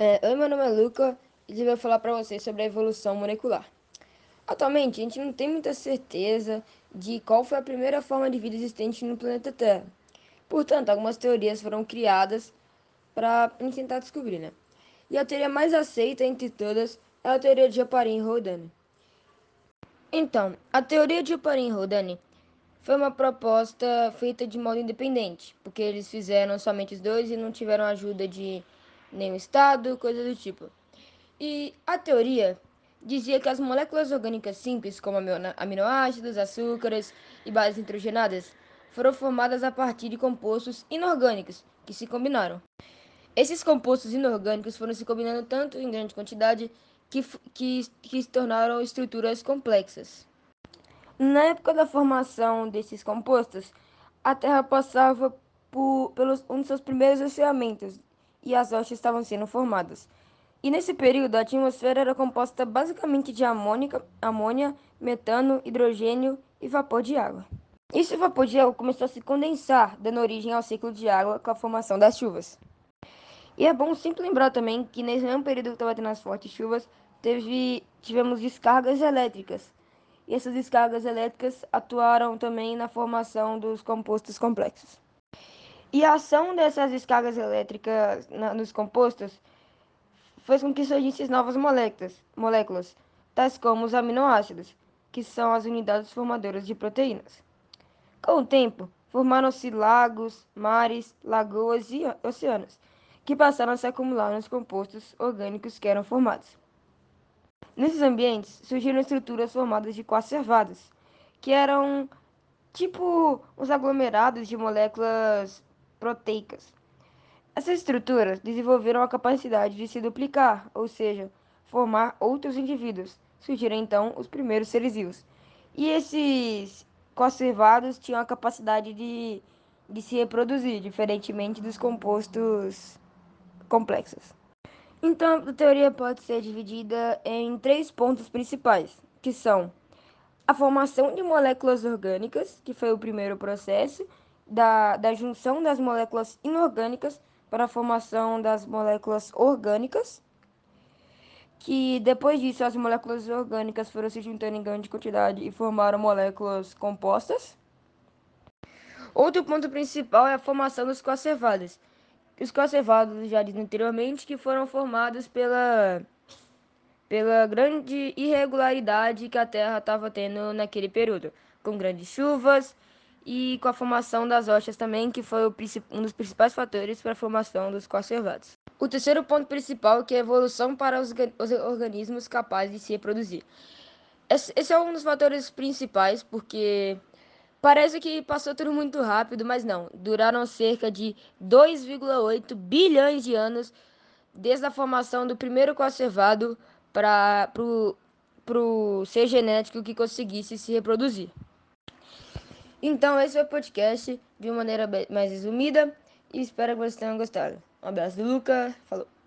É, oi, meu nome é Luca e eu vou falar para vocês sobre a evolução molecular. Atualmente, a gente não tem muita certeza de qual foi a primeira forma de vida existente no planeta Terra. Portanto, algumas teorias foram criadas para tentar descobrir, né? E a teoria mais aceita entre todas é a teoria de Oparin-Haldane. Então, a teoria de Oparin-Haldane foi uma proposta feita de modo independente, porque eles fizeram somente os dois e não tiveram ajuda de nenhum estado, coisa do tipo. E a teoria dizia que as moléculas orgânicas simples, como aminoácidos, açúcares e bases nitrogenadas, foram formadas a partir de compostos inorgânicos que se combinaram. Esses compostos inorgânicos foram se combinando tanto em grande quantidade que, que, que se tornaram estruturas complexas. Na época da formação desses compostos, a Terra passava por, pelos um dos seus primeiros esfriamentos, e as rochas estavam sendo formadas. E nesse período, a atmosfera era composta basicamente de amônica, amônia, metano, hidrogênio e vapor de água. Esse vapor de água começou a se condensar, dando origem ao ciclo de água com a formação das chuvas. E é bom sempre lembrar também que nesse mesmo período que estava tendo as fortes chuvas, teve, tivemos descargas elétricas. E essas descargas elétricas atuaram também na formação dos compostos complexos. E a ação dessas descargas elétricas na, nos compostos fez com que surgissem novas moléculas, moléculas, tais como os aminoácidos, que são as unidades formadoras de proteínas. Com o tempo, formaram-se lagos, mares, lagoas e oceanos, que passaram a se acumular nos compostos orgânicos que eram formados. Nesses ambientes surgiram estruturas formadas de coacervados, que eram tipo os aglomerados de moléculas proteicas. Essas estruturas desenvolveram a capacidade de se duplicar, ou seja, formar outros indivíduos. Surgiram então os primeiros seres vivos. E esses conservados tinham a capacidade de, de se reproduzir, diferentemente dos compostos complexos. Então, a teoria pode ser dividida em três pontos principais, que são a formação de moléculas orgânicas, que foi o primeiro processo, da, da junção das moléculas inorgânicas para a formação das moléculas orgânicas, que depois disso as moléculas orgânicas foram se juntando em grande quantidade e formaram moléculas compostas. Outro ponto principal é a formação dos conservados. Os conservados, já disse anteriormente, que foram formados pela, pela grande irregularidade que a Terra estava tendo naquele período, com grandes chuvas, e com a formação das rochas também, que foi um dos principais fatores para a formação dos conservados. O terceiro ponto principal que é a evolução para os, os organismos capazes de se reproduzir. Esse é um dos fatores principais, porque parece que passou tudo muito rápido, mas não. Duraram cerca de 2,8 bilhões de anos desde a formação do primeiro conservado para o ser genético que conseguisse se reproduzir. Então, esse foi o podcast de uma maneira mais resumida e espero que vocês tenham gostado. Um abraço do Luca, falou!